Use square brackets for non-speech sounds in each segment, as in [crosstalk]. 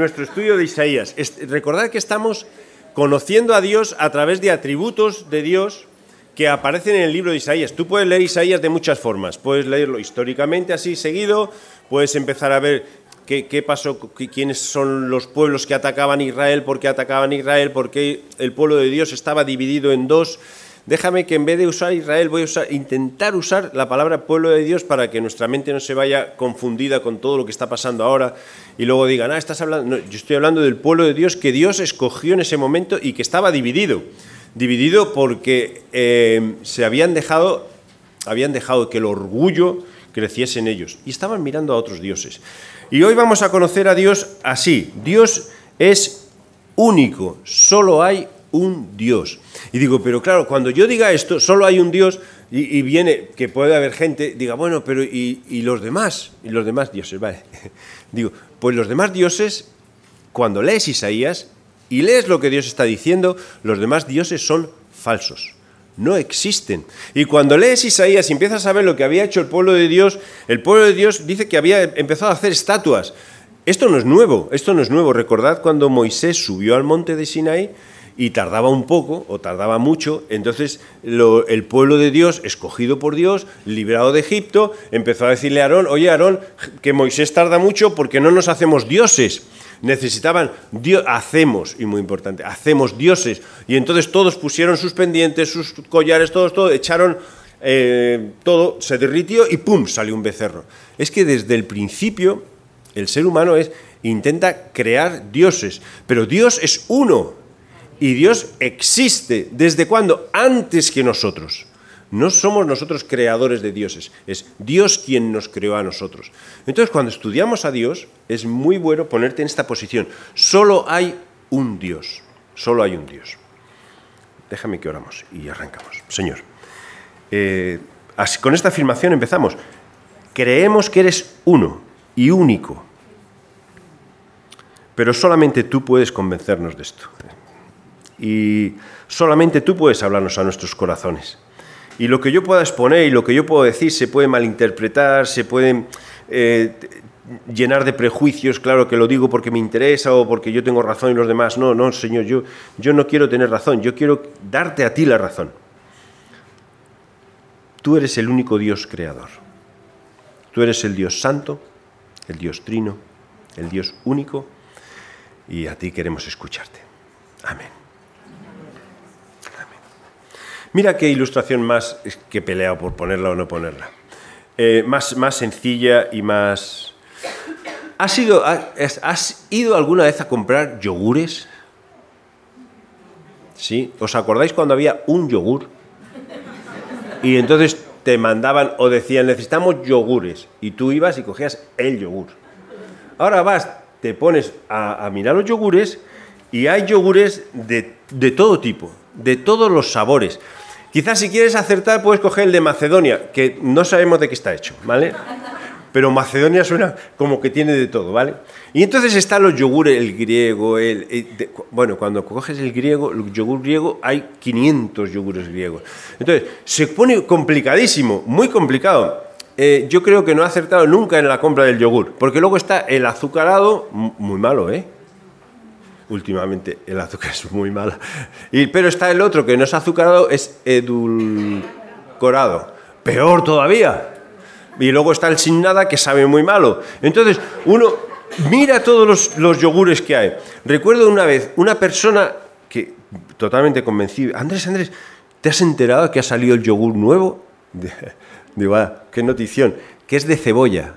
Nuestro estudio de Isaías. Recordad que estamos conociendo a Dios a través de atributos de Dios que aparecen en el libro de Isaías. Tú puedes leer Isaías de muchas formas. Puedes leerlo históricamente así seguido, puedes empezar a ver qué, qué pasó, quiénes son los pueblos que atacaban Israel, por qué atacaban Israel, por qué el pueblo de Dios estaba dividido en dos déjame que en vez de usar Israel voy a intentar usar la palabra pueblo de Dios para que nuestra mente no se vaya confundida con todo lo que está pasando ahora y luego digan, ah, estás hablando, yo estoy hablando del pueblo de Dios que Dios escogió en ese momento y que estaba dividido, dividido porque eh, se habían dejado, habían dejado que el orgullo creciese en ellos y estaban mirando a otros dioses. Y hoy vamos a conocer a Dios así, Dios es único, solo hay un Dios. Y digo, pero claro, cuando yo diga esto, solo hay un Dios y, viene, que puede haber gente, diga, bueno, pero ¿y, los demás? ¿Y los demás dioses? Vale. [laughs] Digo, pues los demás dioses, cuando lees Isaías y lees lo que Dios está diciendo, los demás dioses son falsos. No existen. Y cuando lees Isaías y empiezas a ver lo que había hecho el pueblo de Dios, el pueblo de Dios dice que había empezado a hacer estatuas. Esto no es nuevo, esto no es nuevo. Recordad cuando Moisés subió al monte de Sinaí y tardaba un poco o tardaba mucho, entonces el pueblo de Dios, escogido por Dios, librado de Egipto, empezó a decirle a Aarón, oye Aarón, que Moisés tarda mucho porque no nos hacemos dioses. Necesitaban, Dios, hacemos, y muy importante, hacemos dioses. Y entonces todos pusieron sus pendientes, sus collares, todos, todo, echaron eh, todo, se derritió y ¡pum! salió un becerro. Es que desde el principio el ser humano es, intenta crear dioses, pero Dios es uno, y Dios existe. ¿Desde cuándo? Antes que nosotros. No somos nosotros creadores de dioses, es Dios quien nos creó a nosotros. Entonces, cuando estudiamos a Dios, es muy bueno ponerte en esta posición. Solo hay un Dios, solo hay un Dios. Déjame que oramos y arrancamos. Señor, eh, con esta afirmación empezamos. Creemos que eres uno y único, pero solamente tú puedes convencernos de esto y solamente tú puedes hablarnos a nuestros corazones. Y lo que yo pueda exponer y lo que yo puedo decir se puede malinterpretar, se puede eh, llenar de prejuicios, claro que lo digo porque me interesa o porque yo tengo razón y los demás. No, no, Señor, yo, yo no quiero tener razón, yo quiero darte a ti la razón. Tú eres el único Dios creador. Tú eres el Dios santo, el Dios trino, el Dios único, y a ti queremos escucharte. Amén. Mira qué ilustración más que peleado por ponerla o no ponerla. Eh, más, más sencilla y más... ¿Has ido, ¿Has ido alguna vez a comprar yogures? ¿Sí? ¿Os acordáis cuando había un yogur? Y entonces te mandaban o decían, necesitamos yogures. Y tú ibas y cogías el yogur. Ahora vas, te pones a, mirar los yogures y hay yogures de, de todo tipo, de todos los sabores. Quizás si quieres acertar puedes coger el de Macedonia, que no sabemos de qué está hecho, ¿vale? Pero Macedonia suena como que tiene de todo, ¿vale? Y entonces están los yogures, el griego, el, bueno, cuando coges el griego, el yogur griego, hay 500 yogures griegos. Entonces, se pone complicadísimo, muy complicado. Eh, yo creo que no he acertado nunca en la compra del yogur, porque luego está el azucarado, muy malo, ¿eh? Últimamente el azúcar [laughs] es muy malo. Y, pero está el otro que no es azucarado, es edulcorado. Peor todavía. Y luego está el sin nada que sabe muy malo. Entonces, uno mira todos los, los yogures que hay. Recuerdo una vez una persona que totalmente convencida, Andrés, Andrés, ¿te has enterado que ha salido el yogur nuevo? [laughs] Digo, ah, qué notición, que es de cebolla.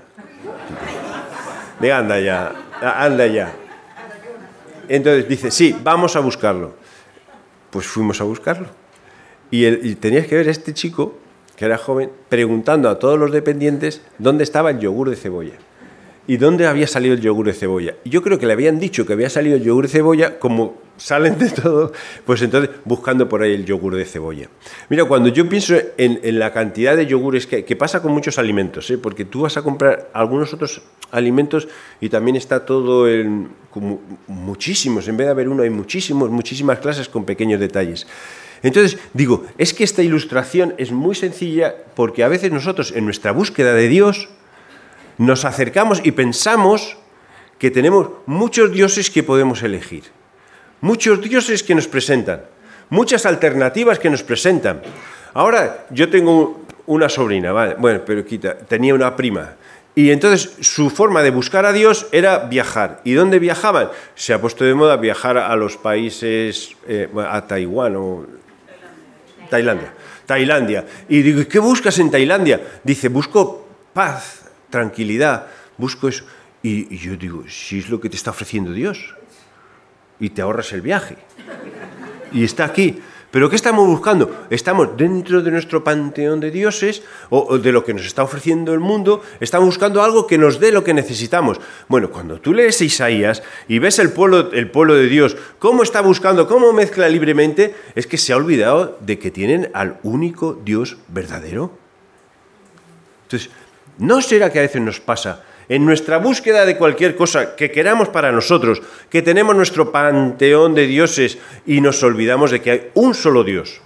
Diga, anda ya, anda ya. Entonces dice, sí, vamos a buscarlo. Pues fuimos a buscarlo. Y, tenías que ver a este chico, que era joven, preguntando a todos los dependientes dónde estaba el yogur de cebolla y dónde había salido el yogur de cebolla. Y yo creo que le habían dicho que había salido el yogur de cebolla, como salen de todo, pues entonces buscando por ahí el yogur de cebolla. Mira, cuando yo pienso en, la cantidad de yogures que, que pasa con muchos alimentos, ¿eh? porque tú vas a comprar algunos otros alimentos y también está todo en muchísimos, en vez de haber uno hay muchísimos, muchísimas clases con pequeños detalles. Entonces, digo, es que esta ilustración es muy sencilla porque a veces nosotros en nuestra búsqueda de Dios, nos acercamos y pensamos que tenemos muchos dioses que podemos elegir, muchos dioses que nos presentan, muchas alternativas que nos presentan. Ahora, yo tengo una sobrina, bueno, pero quita, tenía una prima. Y entonces su forma de buscar a Dios era viajar. ¿Y dónde viajaban? Se ha puesto de moda viajar a los países, eh, a Taiwán o Tailandia. Tailandia. Y digo, ¿qué buscas en Tailandia? Dice, busco paz, tranquilidad, busco eso. Y, yo digo, si es lo que te está ofreciendo Dios. Y te ahorras el viaje. Y está aquí. Pero ¿qué estamos buscando? Estamos dentro de nuestro panteón de dioses o, de lo que nos está ofreciendo el mundo, estamos buscando algo que nos dé lo que necesitamos. Bueno, cuando tú lees Isaías y ves el pueblo, el pueblo de Dios, cómo está buscando, cómo mezcla libremente, es que se ha olvidado de que tienen al único Dios verdadero. Entonces, ¿no será que a veces nos pasa en nuestra búsqueda de cualquier cosa que queramos para nosotros, que tenemos nuestro panteón de dioses y nos olvidamos de que hay un solo Dios.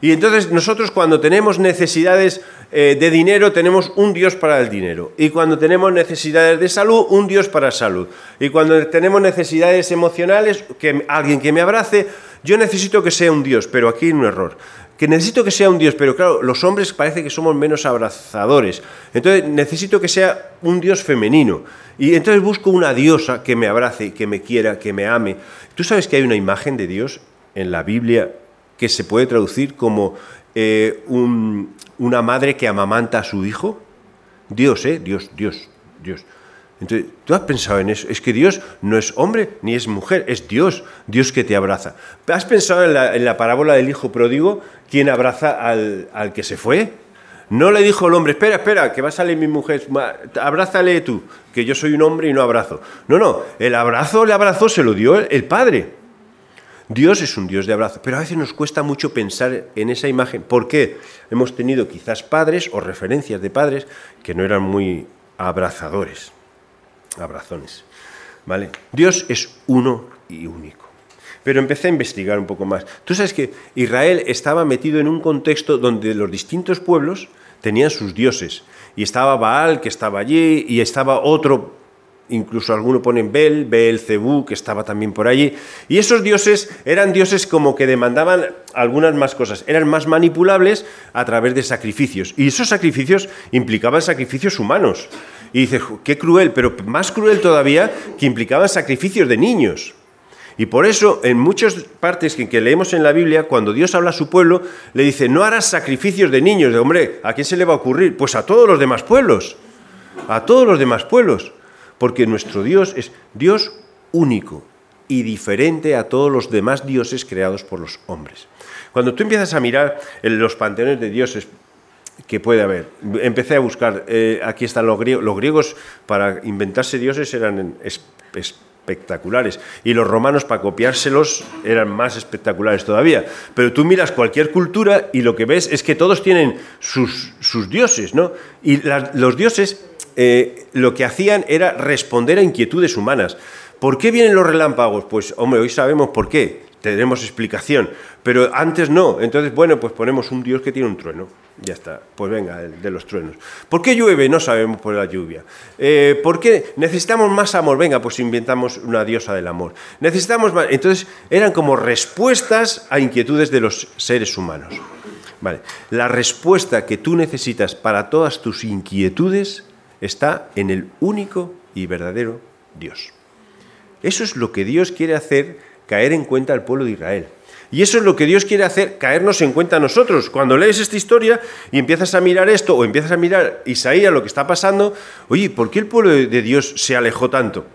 Y entonces nosotros cuando tenemos necesidades eh, de dinero, tenemos un Dios para el dinero. Y cuando tenemos necesidades de salud, un Dios para salud. Y cuando tenemos necesidades emocionales, que alguien que me abrace, yo necesito que sea un Dios, pero aquí hay un error que necesito que sea un Dios, pero claro, los hombres parece que somos menos abrazadores. Entonces necesito que sea un Dios femenino. Y entonces busco una diosa que me abrace, que me quiera, que me ame. ¿Tú sabes que hay una imagen de Dios en la Biblia que se puede traducir como eh, una madre que amamanta a su hijo? Dios, ¿eh? Dios, Dios, Dios. Entonces, ¿tú has pensado en eso? Es que Dios no es hombre ni es mujer, es Dios, Dios que te abraza. ¿Has pensado en la, parábola del hijo pródigo, quien abraza al, que se fue? No le dijo el hombre, espera, espera, que va a salir mi mujer, abrázale tú, que yo soy un hombre y no abrazo. No, no, el abrazo, el abrazo se lo dio el Padre. Dios es un Dios de abrazo, pero a veces nos cuesta mucho pensar en esa imagen. ¿Por qué? Hemos tenido quizás padres o referencias de padres que no eran muy abrazadores abrazones. ¿Vale? Dios es uno y único. Pero empecé a investigar un poco más. Tú sabes que Israel estaba metido en un contexto donde los distintos pueblos tenían sus dioses. Y estaba Baal, que estaba allí, y estaba otro incluso alguno ponen Bel, Bel, Cebú, que estaba también por allí. Y esos dioses eran dioses como que demandaban algunas más cosas, eran más manipulables a través de sacrificios. Y esos sacrificios implicaban sacrificios humanos. Y dices, qué cruel, pero más cruel todavía que implicaban sacrificios de niños. Y por eso, en muchas partes que, que, leemos en la Biblia, cuando Dios habla a su pueblo, le dice, no harás sacrificios de niños. De, hombre, ¿a quién se le va a ocurrir? Pues a todos los demás pueblos. A todos los demás pueblos porque nuestro Dios es Dios único y diferente a todos los demás dioses creados por los hombres. Cuando tú empiezas a mirar en los panteones de dioses que puede haber, empecé a buscar, eh, aquí están los griegos, los griegos para inventarse dioses eran espectaculares y los romanos para copiárselos eran más espectaculares todavía. Pero tú miras cualquier cultura y lo que ves es que todos tienen sus, dioses, ¿no? Y los dioses eh, lo que hacían era responder a inquietudes humanas. ¿Por qué vienen los relámpagos? Pues, hombre, hoy sabemos por qué, tenemos explicación, pero antes no. Entonces, bueno, pues ponemos un dios que tiene un trueno. Ya está, pues venga, de los truenos. ¿Por qué llueve? No sabemos por la lluvia. Eh, ¿Por qué necesitamos más amor? Venga, pues inventamos una diosa del amor. Necesitamos más. Entonces, eran como respuestas a inquietudes de los seres humanos. Vale. La respuesta que tú necesitas para todas tus inquietudes está en el único y verdadero Dios. Eso es lo que Dios quiere hacer caer en cuenta al pueblo de Israel. Y eso es lo que Dios quiere hacer, caernos en cuenta a nosotros. Cuando lees esta historia y empiezas a mirar esto o empiezas a mirar Isaías, lo que está pasando, oye, ¿por qué el pueblo de Dios se alejó tanto?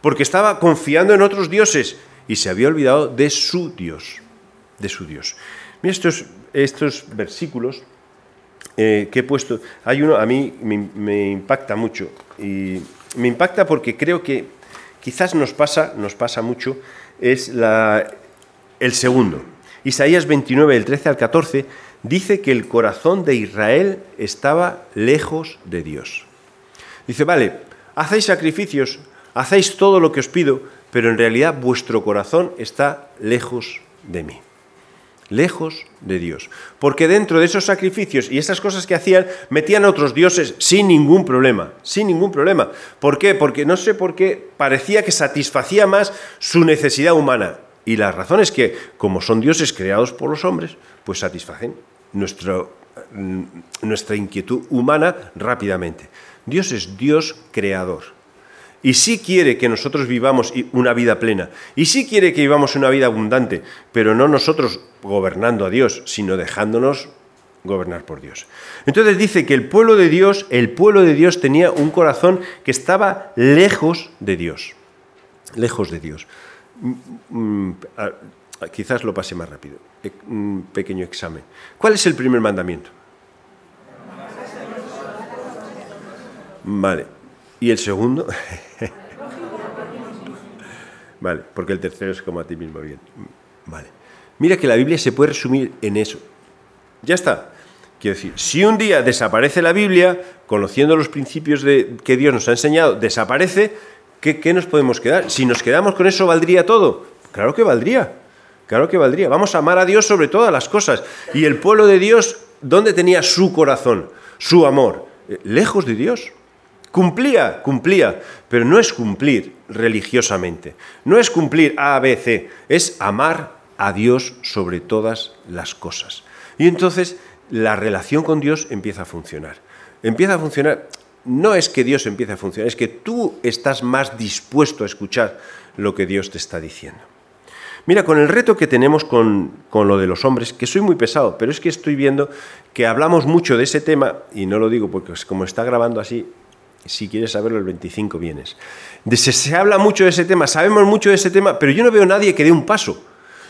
Porque estaba confiando en otros dioses y se había olvidado de su Dios, de su Dios. Mira estos, estos versículos eh, que he puesto, hay uno, a mí me, impacta mucho, y me impacta porque creo que quizás nos pasa, nos pasa mucho, es la, el segundo. Isaías 29, del 13 al 14, dice que el corazón de Israel estaba lejos de Dios. Dice, vale, hacéis sacrificios, hacéis todo lo que os pido, pero en realidad vuestro corazón está lejos de mí. lejos de Dios. Porque dentro de esos sacrificios y esas cosas que hacían, metían a otros dioses sin ningún problema, sin ningún problema. ¿Por qué? Porque no sé por qué parecía que satisfacía más su necesidad humana. Y la razón es que, como son dioses creados por los hombres, pues satisfacen mm, nuestra inquietud humana rápidamente. Dios es Dios creador. Y sí quiere que nosotros vivamos una vida plena. Y sí quiere que vivamos una vida abundante, pero no nosotros gobernando a Dios, sino dejándonos gobernar por Dios. Entonces dice que el pueblo de Dios, el pueblo de Dios tenía un corazón que estaba lejos de Dios. Lejos de Dios. Mm, mm, quizás lo pase más rápido. E, un pequeño examen. ¿Cuál es el primer mandamiento? Vale. ¿Y el segundo? [laughs] vale, porque el tercero es como a ti mismo bien. Vale. Mira que la Biblia se puede resumir en eso. Ya está. Quiero decir, si un día desaparece la Biblia, conociendo los principios de, que Dios nos ha enseñado, desaparece, ¿qué, ¿qué nos podemos quedar? Si nos quedamos con eso, ¿valdría todo? Claro que valdría. Claro que valdría. Vamos a amar a Dios sobre todas las cosas. Y el pueblo de Dios, ¿dónde tenía su corazón, su amor? Eh, lejos de Dios. Cumplía, cumplía, pero no es cumplir religiosamente, no es cumplir A, B, C, es amar a Dios sobre todas las cosas. Y entonces la relación con Dios empieza a funcionar. Empieza a funcionar, no es que Dios empiece a funcionar, es que tú estás más dispuesto a escuchar lo que Dios te está diciendo. Mira, con el reto que tenemos con, con, lo de los hombres, que soy muy pesado, pero es que estoy viendo que hablamos mucho de ese tema, y no lo digo porque como está grabando así, si quieres saberlo, el 25 vienes. se, habla mucho de ese tema, sabemos mucho de ese tema, pero yo no veo nadie que dé un paso.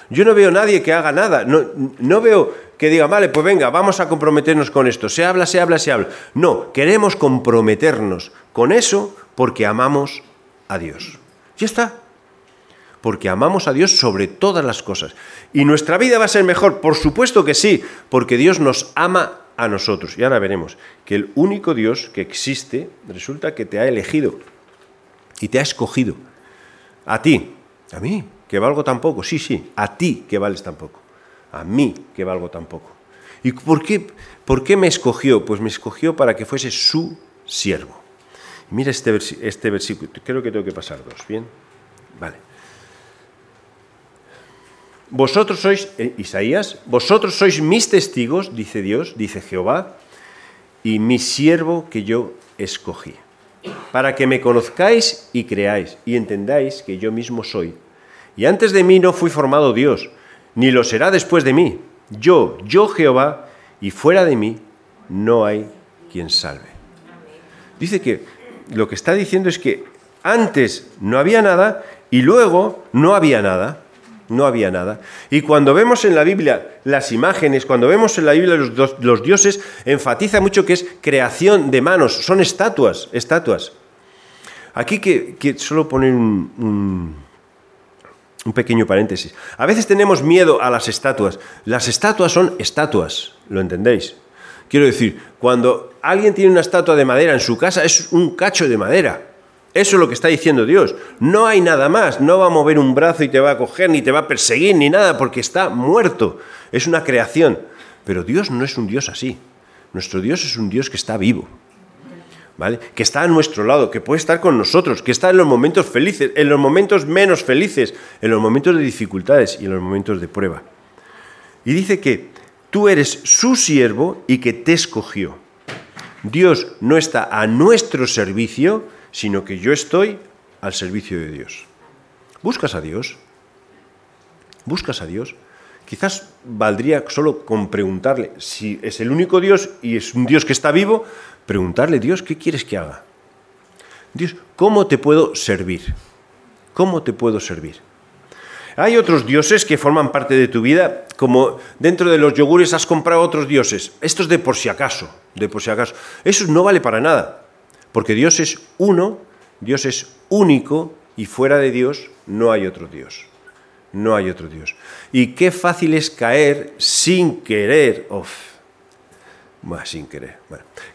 Yo no veo nadie que haga nada. No, no veo que diga, vale, pues venga, vamos a comprometernos con esto. Se habla, se habla, se habla. No, queremos comprometernos con eso porque amamos a Dios. Ya está. Porque amamos a Dios sobre todas las cosas. ¿Y nuestra vida va a ser mejor? Por supuesto que sí, porque Dios nos ama a nosotros. Y ahora veremos que el único Dios que existe resulta que te ha elegido y te ha escogido. A ti, a mí, que valgo tan poco. Sí, sí, a ti que vales tan poco. A mí que valgo tan poco. ¿Y por qué, por qué me escogió? Pues me escogió para que fuese su siervo. Mira este, este versículo, creo que tengo que pasar dos, ¿bien? Vale. Vosotros sois, eh, Isaías, vosotros sois mis testigos, dice Dios, dice Jehová, y mi siervo que yo escogí, para que me conozcáis y creáis y entendáis que yo mismo soy. Y antes de mí no fui formado Dios, ni lo será después de mí. Yo, yo Jehová, y fuera de mí no hay quien salve. Dice que lo que está diciendo es que antes no había nada y luego no había nada no había nada. Y cuando vemos en la Biblia las imágenes, cuando vemos en la Biblia los, dioses, enfatiza mucho que es creación de manos, son estatuas, estatuas. Aquí que, solo poner un pequeño paréntesis. A veces tenemos miedo a las estatuas. Las estatuas son estatuas, ¿lo entendéis? Quiero decir, cuando alguien tiene una estatua de madera en su casa, es un cacho de madera. Eso es lo que está diciendo Dios. No hay nada más. No va a mover un brazo y te va a coger, ni te va a perseguir, ni nada, porque está muerto. Es una creación. Pero Dios no es un Dios así. Nuestro Dios es un Dios que está vivo. Que está a nuestro lado, que puede estar con nosotros, que está en los momentos felices, en los momentos menos felices, en los momentos de dificultades y en los momentos de prueba. Y dice que tú eres su siervo y que te escogió. Dios no está a nuestro servicio, sino que yo estoy al servicio de Dios. ¿Buscas a Dios? ¿Buscas a Dios? Quizás valdría solo con preguntarle, si es el único Dios y es un Dios que está vivo, preguntarle, Dios, ¿qué quieres que haga? Dios, ¿cómo te puedo servir? ¿Cómo te puedo servir? Hay otros dioses que forman parte de tu vida, como dentro de los yogures has comprado otros dioses. Esto es de por si acaso, de por si acaso. Eso no vale para nada. Porque Dios es uno, Dios es único y fuera de Dios no hay otro Dios. No hay otro Dios. Y qué fácil es caer sin querer. Sin querer.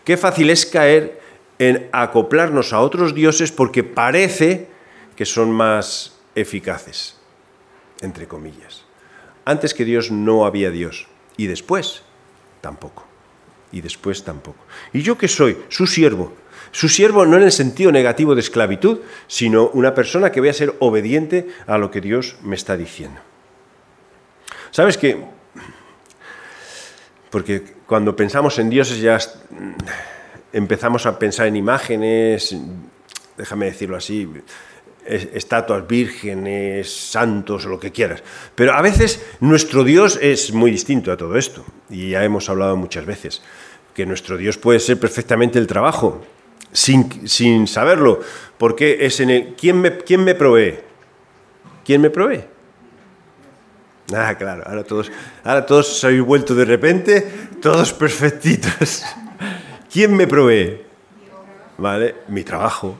qué fácil es caer en acoplarnos a otros dioses porque parece que son más eficaces, entre comillas. Antes que Dios no había Dios. Y después tampoco. Y después tampoco. ¿Y yo qué soy? Su siervo. Su siervo no en el sentido negativo de esclavitud, sino una persona que voy a ser obediente a lo que Dios me está diciendo. ¿Sabes qué? Porque cuando pensamos en dioses ya empezamos a pensar en imágenes, déjame decirlo así, estatuas vírgenes, santos, lo que quieras. Pero a veces nuestro Dios es muy distinto a todo esto. Y ya hemos hablado muchas veces que nuestro Dios puede ser perfectamente el trabajo, sin, sin saberlo, porque es en el... ¿quién me, ¿Quién me provee? ¿Quién me provee? Ah, claro, ahora todos, ahora todos se habéis vuelto de repente, todos perfectitos. ¿Quién me provee? ¿Vale? Mi trabajo.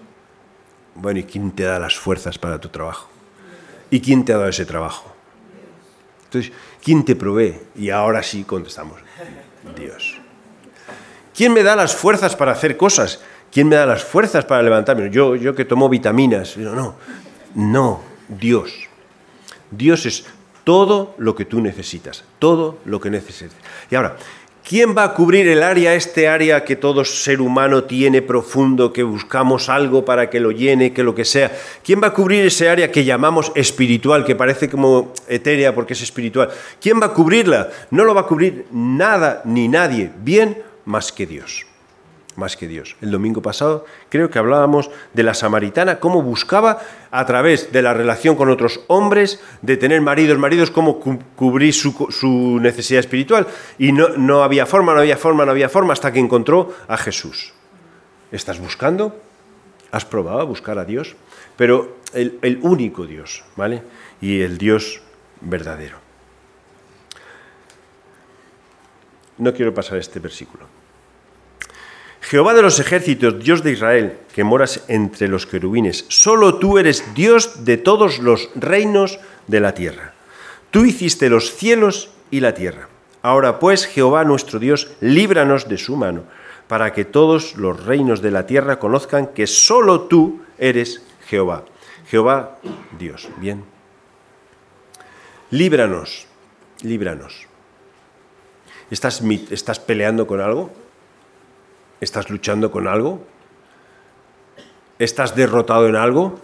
Bueno, ¿y quién te da las fuerzas para tu trabajo? ¿Y quién te ha dado ese trabajo? Entonces, ¿quién te provee? Y ahora sí contestamos, Dios. ¿Quién me da las fuerzas para hacer cosas? ¿Quién me da las fuerzas para levantarme? Yo, yo que tomo vitaminas. No, no, no, Dios. Dios es todo lo que tú necesitas, todo lo que necesitas. Y ahora, ¿quién va a cubrir el área, este área que todo ser humano tiene profundo, que buscamos algo para que lo llene, que lo que sea? ¿Quién va a cubrir ese área que llamamos espiritual, que parece como etérea porque es espiritual? ¿Quién va a cubrirla? No lo va a cubrir nada ni nadie, bien más que Dios más que Dios. El domingo pasado creo que hablábamos de la samaritana, cómo buscaba a través de la relación con otros hombres, de tener maridos, maridos, cómo cubrir su, necesidad espiritual. Y no, no había forma, no había forma, no había forma, hasta que encontró a Jesús. ¿Estás buscando? ¿Has probado a buscar a Dios? Pero el, el único Dios, ¿vale? Y el Dios verdadero. No quiero pasar este versículo. Jehová de los ejércitos, Dios de Israel, que moras entre los querubines, solo tú eres Dios de todos los reinos de la tierra. Tú hiciste los cielos y la tierra. Ahora pues, Jehová nuestro Dios, líbranos de su mano, para que todos los reinos de la tierra conozcan que solo tú eres Jehová. Jehová Dios. Bien. Líbranos, líbranos. ¿Estás, estás peleando con algo? ¿Estás luchando con algo? ¿Estás derrotado en algo?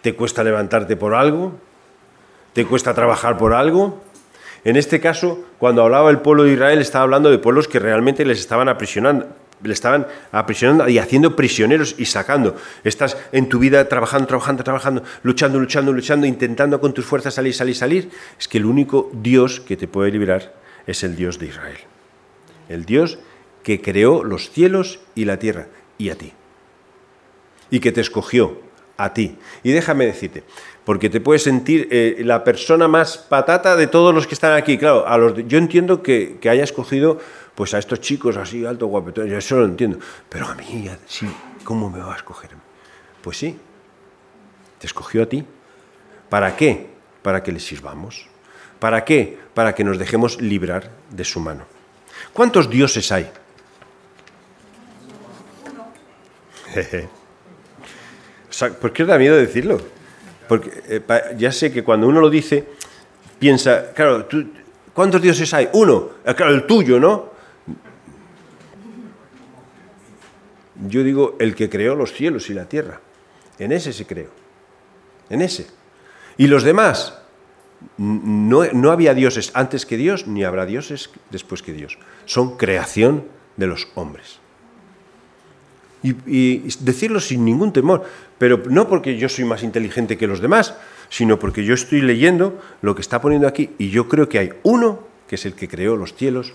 ¿Te cuesta levantarte por algo? ¿Te cuesta trabajar por algo? En este caso, cuando hablaba el pueblo de Israel, estaba hablando de pueblos que realmente les estaban aprisionando, estaban aprisionando y haciendo prisioneros y sacando. Estás en tu vida trabajando, trabajando, trabajando, luchando, luchando, luchando, intentando con tus fuerzas salir, salir, salir. Es que el único Dios que te puede liberar es el Dios de Israel. El Dios que creó los cielos y la tierra, y a ti. Y que te escogió a ti. Y déjame decirte, porque te puedes sentir eh, la persona más patata de todos los que están aquí. Claro, a los yo entiendo que, que, haya escogido pues a estos chicos así, alto, guapetón, yo eso lo entiendo. Pero a mí, sí, ¿cómo me va a escoger? Pues sí, te escogió a ti. ¿Para qué? Para que le sirvamos. ¿Para qué? Para que nos dejemos librar de su mano. ¿Cuántos dioses hay? ¿Por qué da miedo decirlo? Porque eh, ya sé que cuando uno lo dice, piensa, claro, ¿cuántos dioses hay? Uno, eh, claro, el tuyo, ¿no? Yo digo, el que creó los cielos y la tierra. En ese se creó. En ese. Y los demás, no, no había dioses antes que Dios, ni habrá dioses después que Dios. Son creación de los hombres y, decirlo sin ningún temor, pero no porque yo soy más inteligente que los demás, sino porque yo estoy leyendo lo que está poniendo aquí y yo creo que hay uno que es el que creó los cielos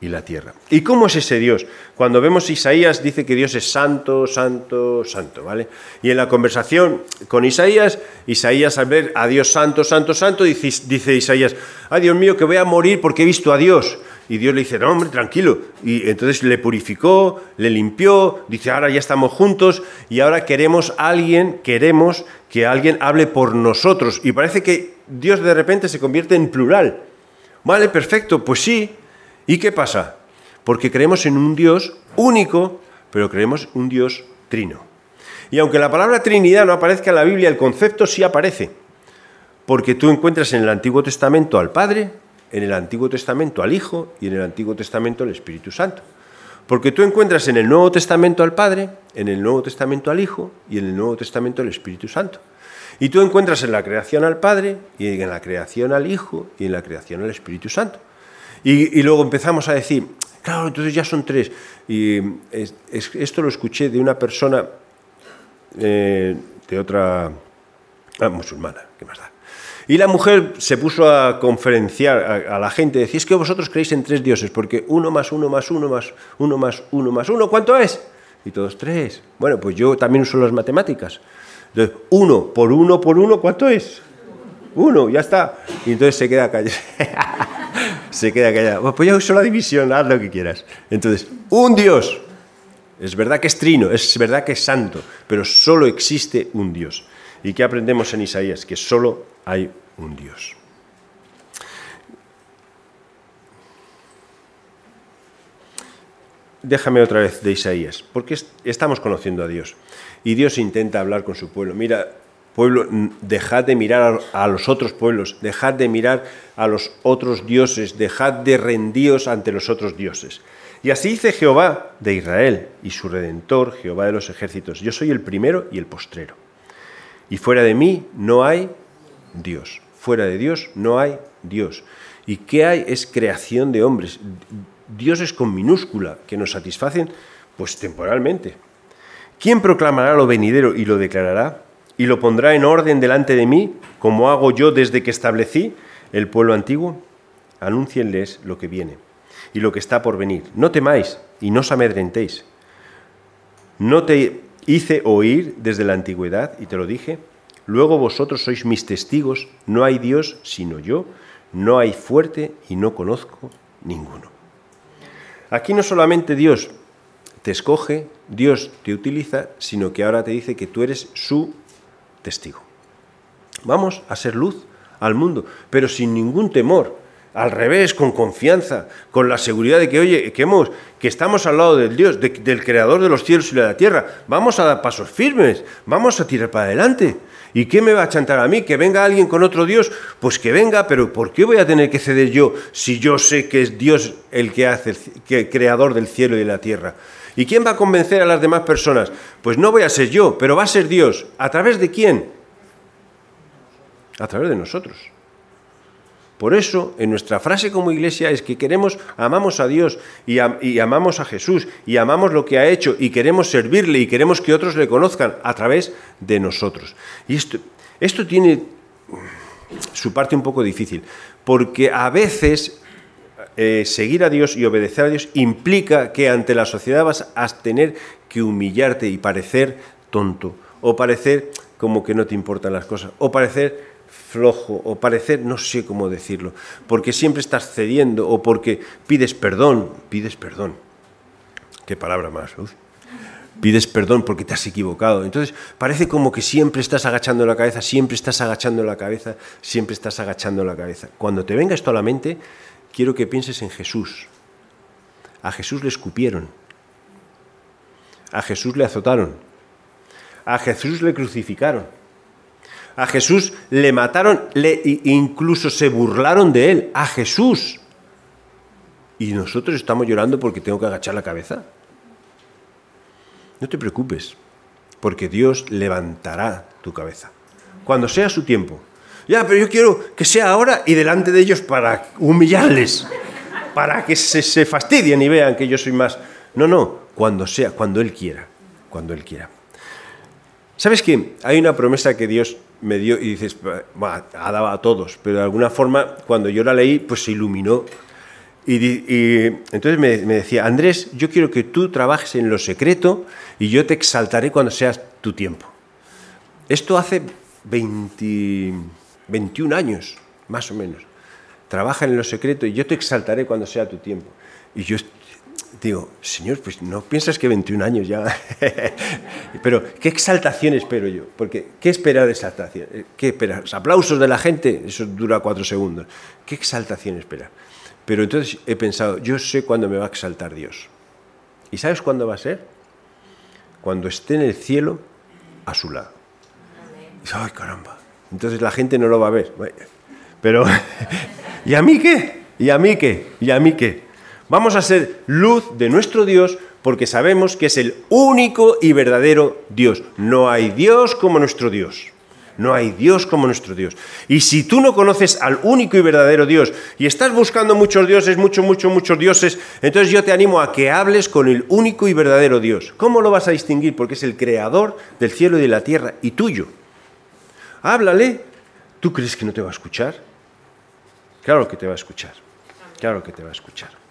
y la tierra. ¿Y cómo es ese Dios? Cuando vemos Isaías dice que Dios es santo, santo, santo, ¿vale? Y en la conversación con Isaías, Isaías al ver a Dios santo, santo, santo, dice, dice Isaías, ay Dios mío, que voy a morir porque he visto a Dios. Y Dios le dice, no, hombre, tranquilo. Y entonces le purificó, le limpió, dice, ahora ya estamos juntos y ahora queremos alguien, queremos que alguien hable por nosotros. Y parece que Dios de repente se convierte en plural. Vale, perfecto, pues sí. ¿Y qué pasa? Porque creemos en un Dios único, pero creemos un Dios trino. Y aunque la palabra Trinidad no aparezca en la Biblia, el concepto sí aparece. Porque tú encuentras en el Antiguo Testamento al Padre, en el Antiguo Testamento al Hijo y en el Antiguo Testamento al Espíritu Santo. Porque tú encuentras en el Nuevo Testamento al Padre, en el Nuevo Testamento al Hijo y en el Nuevo Testamento al Espíritu Santo. Y tú encuentras en la creación al Padre y en la creación al Hijo y en la creación al Espíritu Santo. Y, luego empezamos a decir, claro, entonces ya son tres. Y esto lo escuché de una persona eh, de otra ah, musulmana, ¿qué más da? Y la mujer se puso a conferenciar a, la gente, decía, es que vosotros creéis en tres dioses, porque uno más uno más uno más uno más uno más uno, ¿cuánto es? Y todos tres. Bueno, pues yo también uso las matemáticas. Entonces, uno por uno por uno, ¿cuánto es? Uno, ya está. Y entonces se queda callado. [laughs] se queda callado. Pues ya uso la división, haz lo que quieras. Entonces, un Dios. Es verdad que es trino, es verdad que es santo, pero solo existe un Dios. ¿Y qué aprendemos en Isaías? Que solo hay un Dios. Déjame otra vez de Isaías, porque estamos conociendo a Dios. Y Dios intenta hablar con su pueblo. Mira, pueblo, dejad de mirar a los otros pueblos, dejad de mirar a los otros dioses, dejad de rendiros ante los otros dioses. Y así dice Jehová de Israel y su redentor, Jehová de los ejércitos, yo soy el primero y el postrero. Y fuera de mí no hay Dios. Fuera de Dios no hay Dios. ¿Y qué hay? Es creación de hombres. Dios es con minúscula, que nos satisfacen pues temporalmente. ¿Quién proclamará lo venidero y lo declarará? ¿Y lo pondrá en orden delante de mí, como hago yo desde que establecí el pueblo antiguo? Anúncienles lo que viene y lo que está por venir. No temáis y no os amedrentéis. No te hice oír desde la antigüedad y te lo dije. Luego vosotros sois mis testigos. No hay Dios sino yo. No hay fuerte y no conozco ninguno. Aquí no solamente Dios te escoge, Dios te utiliza, sino que ahora te dice que tú eres su testigo. Vamos a ser luz al mundo, pero sin ningún temor. Al revés, con confianza, con la seguridad de que, oye, que, hemos, que estamos al lado del Dios, del Creador de los cielos y de la tierra. Vamos a dar pasos firmes, vamos a tirar para adelante. ¿Y qué me va a chantar a mí? ¿Que venga alguien con otro Dios? Pues que venga, pero ¿por qué voy a tener que ceder yo si yo sé que es Dios el que hace, el creador del cielo y de la tierra? ¿Y quién va a convencer a las demás personas? Pues no voy a ser yo, pero va a ser Dios. ¿A través de quién? A través de nosotros. Por eso, en nuestra frase como iglesia es que queremos, amamos a Dios y, amamos a Jesús y amamos lo que ha hecho y queremos servirle y queremos que otros le conozcan a través de nosotros. Y esto, tiene su parte un poco difícil, porque a veces eh, seguir a Dios y obedecer a Dios implica que ante la sociedad vas a tener que humillarte y parecer tonto, o parecer como que no te importan las cosas, o parecer flojo, o parecer, no sé cómo decirlo, porque siempre estás cediendo, o porque pides perdón, pides perdón. Qué palabra más, pides perdón porque te has equivocado. Entonces parece como que siempre estás agachando la cabeza, siempre estás agachando la cabeza, siempre estás agachando la cabeza. Cuando te venga esto a la mente, quiero que pienses en Jesús. A Jesús le escupieron. A Jesús le azotaron. A Jesús le crucificaron. A Jesús le mataron, le, incluso se burlaron de él. A Jesús. Y nosotros estamos llorando porque tengo que agachar la cabeza. No te preocupes, porque Dios levantará tu cabeza. Cuando sea su tiempo. Ya, pero yo quiero que sea ahora y delante de ellos para humillarles, para que se, se fastidien y vean que yo soy más. No, no, cuando sea, cuando Él quiera, cuando Él quiera. ¿Sabes qué? Hay una promesa que Dios me dio y dices, ha dado a todos, pero de alguna forma cuando yo la leí, pues se iluminó. Y, entonces me, decía, Andrés, yo quiero que tú trabajes en lo secreto y yo te exaltaré cuando seas tu tiempo. Esto hace 20, 21 años, más o menos. Trabaja en lo secreto y yo te exaltaré cuando sea tu tiempo. Y yo digo, Señor, pues no piensas que 21 años ya. [laughs] Pero, ¿qué exaltación espero yo? Porque, ¿qué espera de exaltación? ¿Qué esperar? ¿Aplausos de la gente? Eso dura cuatro segundos. ¿Qué exaltación espera? Pero entonces he pensado, yo sé cuándo me va a exaltar Dios. ¿Y sabes cuándo va a ser? Cuando esté en el cielo a su lado. Ay, caramba Entonces la gente no lo va a ver. Pero, [laughs] ¿y a mí qué? ¿Y a mí qué? ¿Y a mí qué? Vamos a ser luz de nuestro Dios porque sabemos que es el único y verdadero Dios. No hay Dios como nuestro Dios. No hay Dios como nuestro Dios. Y si tú no conoces al único y verdadero Dios y estás buscando muchos dioses, muchos, muchos, muchos dioses, entonces yo te animo a que hables con el único y verdadero Dios. ¿Cómo lo vas a distinguir? Porque es el creador del cielo y de la tierra y tuyo. Háblale. ¿Tú crees que no te va a escuchar? Claro que te va a escuchar. Claro que te va a escuchar.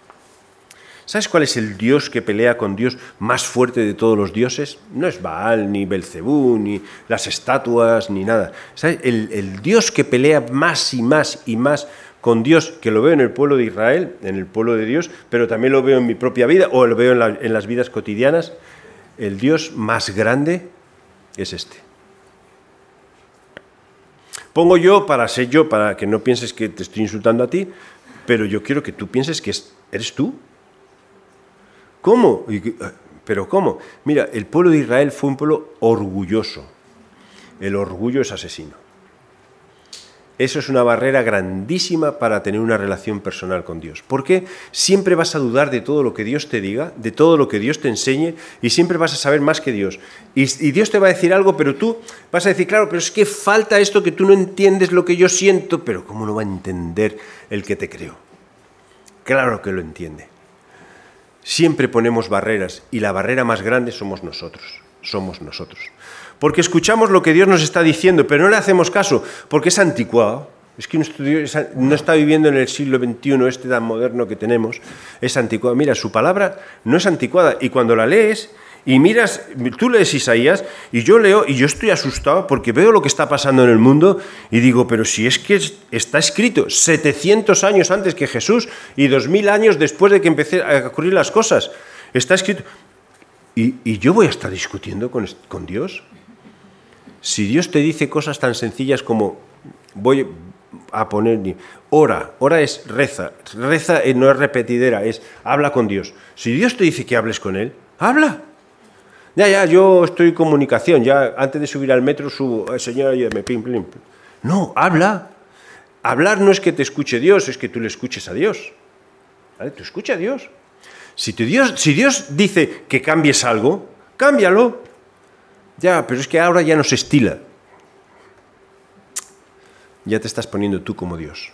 ¿Sabes cuál es el dios que pelea con Dios más fuerte de todos los dioses? No es Baal, ni Belcebú, ni las estatuas, ni nada. ¿Sabes? El, dios que pelea más y más y más con Dios, que lo veo en el pueblo de Israel, en el pueblo de Dios, pero también lo veo en mi propia vida o lo veo en, en las vidas cotidianas, el Dios más grande es este. Pongo yo para ser yo, para que no pienses que te estoy insultando a ti, pero yo quiero que tú pienses que eres tú. ¿Cómo? Ah, ¿Pero cómo? Mira, el pueblo de Israel fue un pueblo orgulloso. El orgullo es asesino. Eso es una barrera grandísima para tener una relación personal con Dios. Porque siempre vas a dudar de todo lo que Dios te diga, de todo lo que Dios te enseñe, y siempre vas a saber más que Dios. Y, y, Dios te va a decir algo, pero tú vas a decir, claro, pero es que falta esto que tú no entiendes lo que yo siento, pero ¿cómo no va a entender el que te creó? Claro que lo entiende. Siempre ponemos barreras y la barrera más grande somos nosotros, somos nosotros. Porque escuchamos lo que Dios nos está diciendo, pero no le hacemos caso, porque es anticuado. Es que no está viviendo en el siglo XXI, este tan moderno que tenemos, es anticuado. Mira, su palabra no es anticuada y cuando la lees y miras, tú lees Isaías y yo leo y yo estoy asustado porque veo lo que está pasando en el mundo y digo, pero si es que está escrito 700 años antes que Jesús y 2000 años después de que empecé a ocurrir las cosas, está escrito. ¿Y, yo voy a estar discutiendo con, con Dios? Si Dios te dice cosas tan sencillas como voy a poner ora, ora es reza, reza no es repetidera, es habla con Dios. Si Dios te dice que hables con Él, habla. Ya, ya, yo estoy en comunicación, ya antes de subir al metro subo, eh, señora, ayúdame, pim, pim. No, habla. Hablar no es que te escuche Dios, es que tú le escuches a Dios. ¿Vale? Tú a Dios. Si, Dios. si Dios dice que cambies algo, cámbialo. Ya, pero es que ahora ya no se estila. Ya te estás poniendo tú como Dios.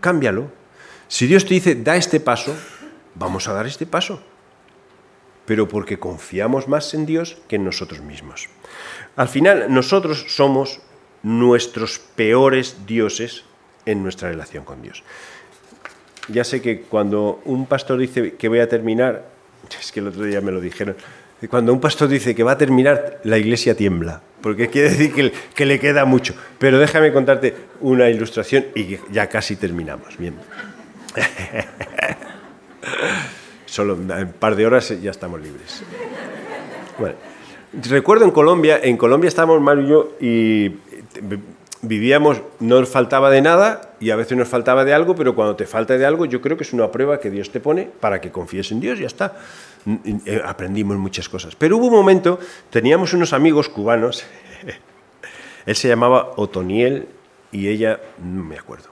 Cámbialo. Si Dios te dice, da este paso, vamos a dar este paso pero porque confiamos más en Dios que en nosotros mismos. Al final, nosotros somos nuestros peores dioses en nuestra relación con Dios. Ya sé que cuando un pastor dice que voy a terminar, [laughs] es que el otro día me lo dijeron, cuando un pastor dice que va a terminar, la iglesia tiembla, porque quiere decir que, que le queda mucho. Pero déjame contarte una ilustración y ya casi terminamos. Bien. [laughs] Solo un par de horas ya estamos libres. Recuerdo en Colombia, en Colombia estábamos Mario y yo y vivíamos, no nos faltaba de nada y a veces nos faltaba de algo, pero cuando te falta de algo yo creo que es una prueba que Dios te pone para que confíes en Dios y ya está. Eh, aprendimos muchas cosas. Pero hubo un momento, teníamos unos amigos cubanos, [laughs] él se llamaba Otoniel y ella, no me acuerdo,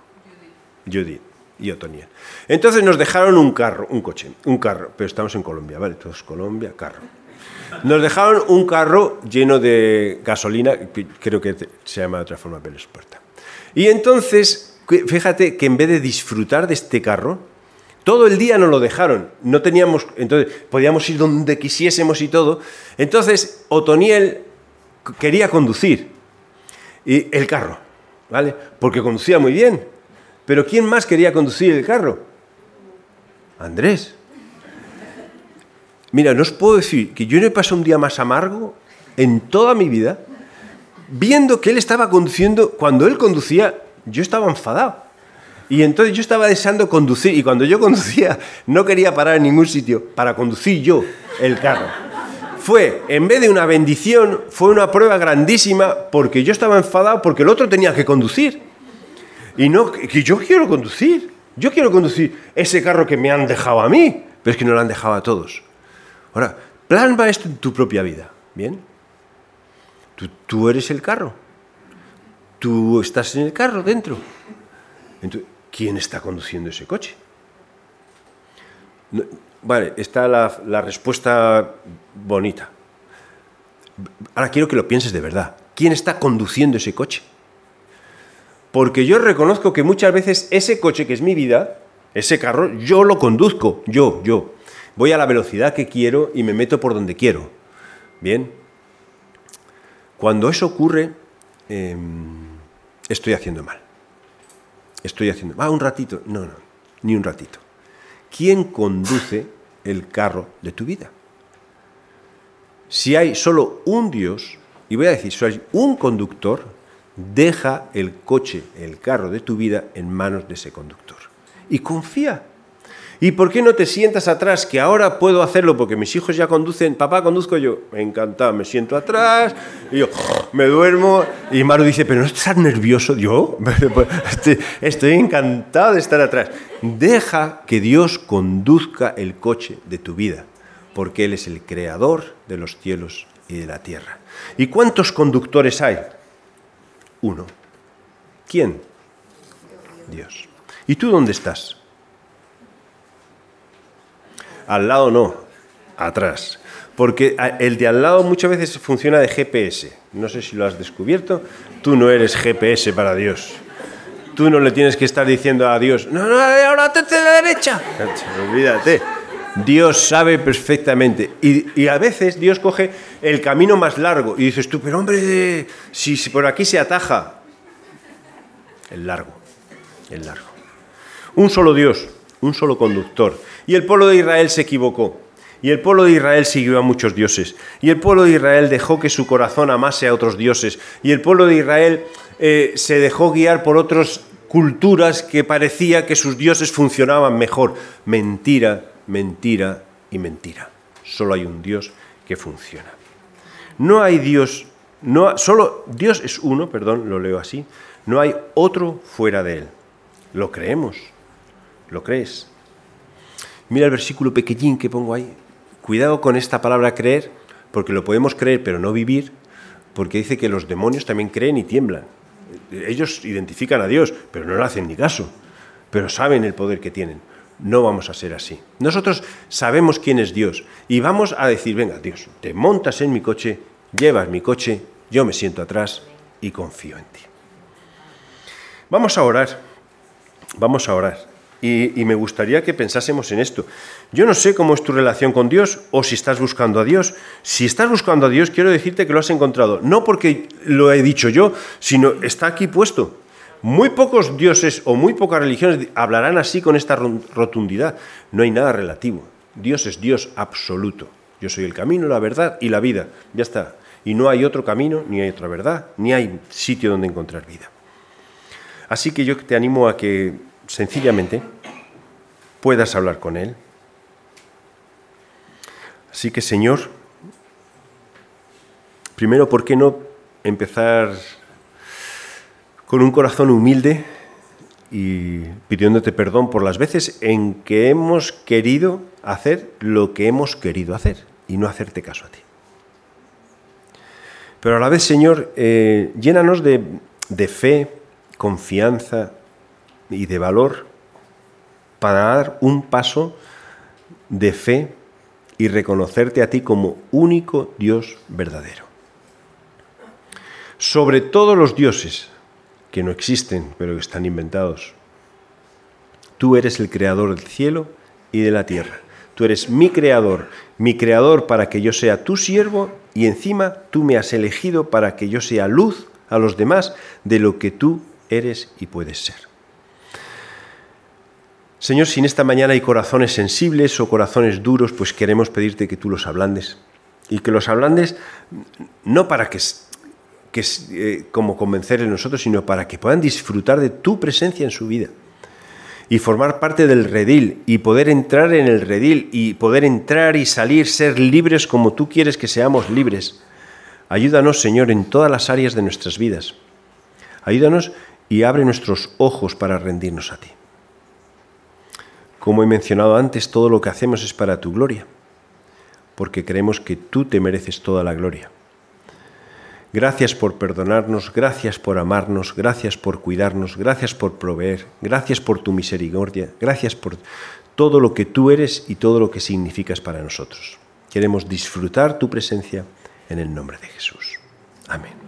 Judith y Otoniel. Entonces nos dejaron un carro, un coche, un carro, pero estamos en Colombia, ¿vale? Todos Colombia, carro. Nos dejaron un carro lleno de gasolina, creo que se llama de otra forma Puerta. Y entonces, fíjate que en vez de disfrutar de este carro, todo el día nos lo dejaron. No teníamos, entonces podíamos ir donde quisiésemos y todo. Entonces, Otoniel quería conducir y el carro, ¿vale? Porque conducía muy bien. Pero ¿quién más quería conducir el carro? Andrés. Mira, no os puedo decir que yo no he pasado un día más amargo en toda mi vida viendo que él estaba conduciendo, cuando él conducía, yo estaba enfadado. Y entonces yo estaba deseando conducir, y cuando yo conducía no quería parar en ningún sitio para conducir yo el carro. Fue, en vez de una bendición, fue una prueba grandísima porque yo estaba enfadado porque el otro tenía que conducir. Y no, que yo quiero conducir. Yo quiero conducir ese carro que me han dejado a mí, pero es que no lo han dejado a todos. Ahora, plasma esto en tu propia vida, ¿bien? Tú, eres el carro. Tú estás en el carro dentro. ¿quién está conduciendo ese coche? vale, está la respuesta bonita. Ahora quiero que lo pienses de verdad. ¿Quién está conduciendo ese coche? Porque yo reconozco que muchas veces ese coche que es mi vida, ese carro, yo lo conduzco, yo, yo. Voy a la velocidad que quiero y me meto por donde quiero. Bien. Cuando eso ocurre, em, estoy haciendo mal. Estoy haciendo... Ah, un ratito. No, no, ni un ratito. ¿Quién conduce el carro de tu vida? Si hay solo un Dios, y voy a decir, si hay un conductor, deja el coche, el carro de tu vida en manos de ese conductor. Y confía. ¿Y por qué no te sientas atrás? Que ahora puedo hacerlo porque mis hijos ya conducen. Papá, conduzco yo. Encantado, me siento atrás. Y yo me duermo. Y Maru dice, pero no estás nervioso. Yo [laughs] pues, estoy encantado de estar atrás. Deja que Dios conduzca el coche de tu vida porque Él es el creador de los cielos y de la tierra. ¿Y cuántos conductores hay? Uno. ¿Quién? Dios. ¿Y tú dónde estás? Al lado no, atrás. Porque el de al lado muchas veces funciona de GPS. No sé si lo has descubierto. Tú no eres GPS para Dios. Tú no le tienes que estar diciendo a Dios, no, no, ahora te a la derecha. [laughs] Olvídate. Dios sabe perfectamente. Y, a veces Dios coge el camino más largo y dices tú, pero hombre, si, por aquí se ataja. El largo, el largo. Un solo Dios, un solo conductor. Y el pueblo de Israel se equivocó. Y el pueblo de Israel siguió a muchos dioses. Y el pueblo de Israel dejó que su corazón amase a otros dioses. Y el pueblo de Israel eh, se dejó guiar por otras culturas que parecía que sus dioses funcionaban mejor. Mentira, mentira y mentira. Solo hay un Dios que funciona. No hay Dios, no, solo Dios es uno, perdón, lo leo así, no hay otro fuera de él. Lo creemos, lo crees. Mira el versículo pequeñín que pongo ahí. Cuidado con esta palabra creer, porque lo podemos creer pero no vivir, porque dice que los demonios también creen y tiemblan. Ellos identifican a Dios, pero no le hacen ni caso, pero saben el poder que tienen. No vamos a ser así. Nosotros sabemos quién es Dios y vamos a decir, venga, Dios, te montas en mi coche, llevas mi coche, yo me siento atrás y confío en ti. Vamos a orar, vamos a orar. Y, me gustaría que pensásemos en esto. Yo no sé cómo es tu relación con Dios o si estás buscando a Dios. Si estás buscando a Dios, quiero decirte que lo has encontrado. No porque lo he dicho yo, sino está aquí puesto. Muy pocos dioses o muy pocas religiones hablarán así con esta rotundidad. No hay nada relativo. Dios es Dios absoluto. Yo soy el camino, la verdad y la vida. Ya está. Y no hay otro camino, ni hay otra verdad, ni hay sitio donde encontrar vida. Así que yo te animo a que sencillamente puedas hablar con Él. Así que Señor, primero, ¿por qué no empezar con un corazón humilde y pidiéndote perdón por las veces en que hemos querido hacer lo que hemos querido hacer y no hacerte caso a ti. Pero a la vez, Señor, eh, llénanos de, de fe, confianza y de valor para dar un paso de fe y reconocerte a ti como único Dios verdadero. Sobre todos los dioses, que no existen, pero que están inventados. Tú eres el creador del cielo y de la tierra. Tú eres mi creador, mi creador para que yo sea tu siervo y encima tú me has elegido para que yo sea luz a los demás de lo que tú eres y puedes ser. Señor, si en esta mañana hay corazones sensibles o corazones duros, pues queremos pedirte que tú los ablandes. Y que los ablandes no para que que eh, como convencer en nosotros, sino para que puedan disfrutar de tu presencia en su vida y formar parte del redil y poder entrar en el redil y poder entrar y salir, ser libres como tú quieres que seamos libres. Ayúdanos, Señor, en todas las áreas de nuestras vidas. Ayúdanos y abre nuestros ojos para rendirnos a ti. Como he mencionado antes, todo lo que hacemos es para tu gloria, porque creemos que tú te mereces toda la gloria. Gracias por perdonarnos, gracias por amarnos, gracias por cuidarnos, gracias por proveer, gracias por tu misericordia, gracias por todo lo que tú eres y todo lo que significas para nosotros. Queremos disfrutar tu presencia en el nombre de Jesús. Amén.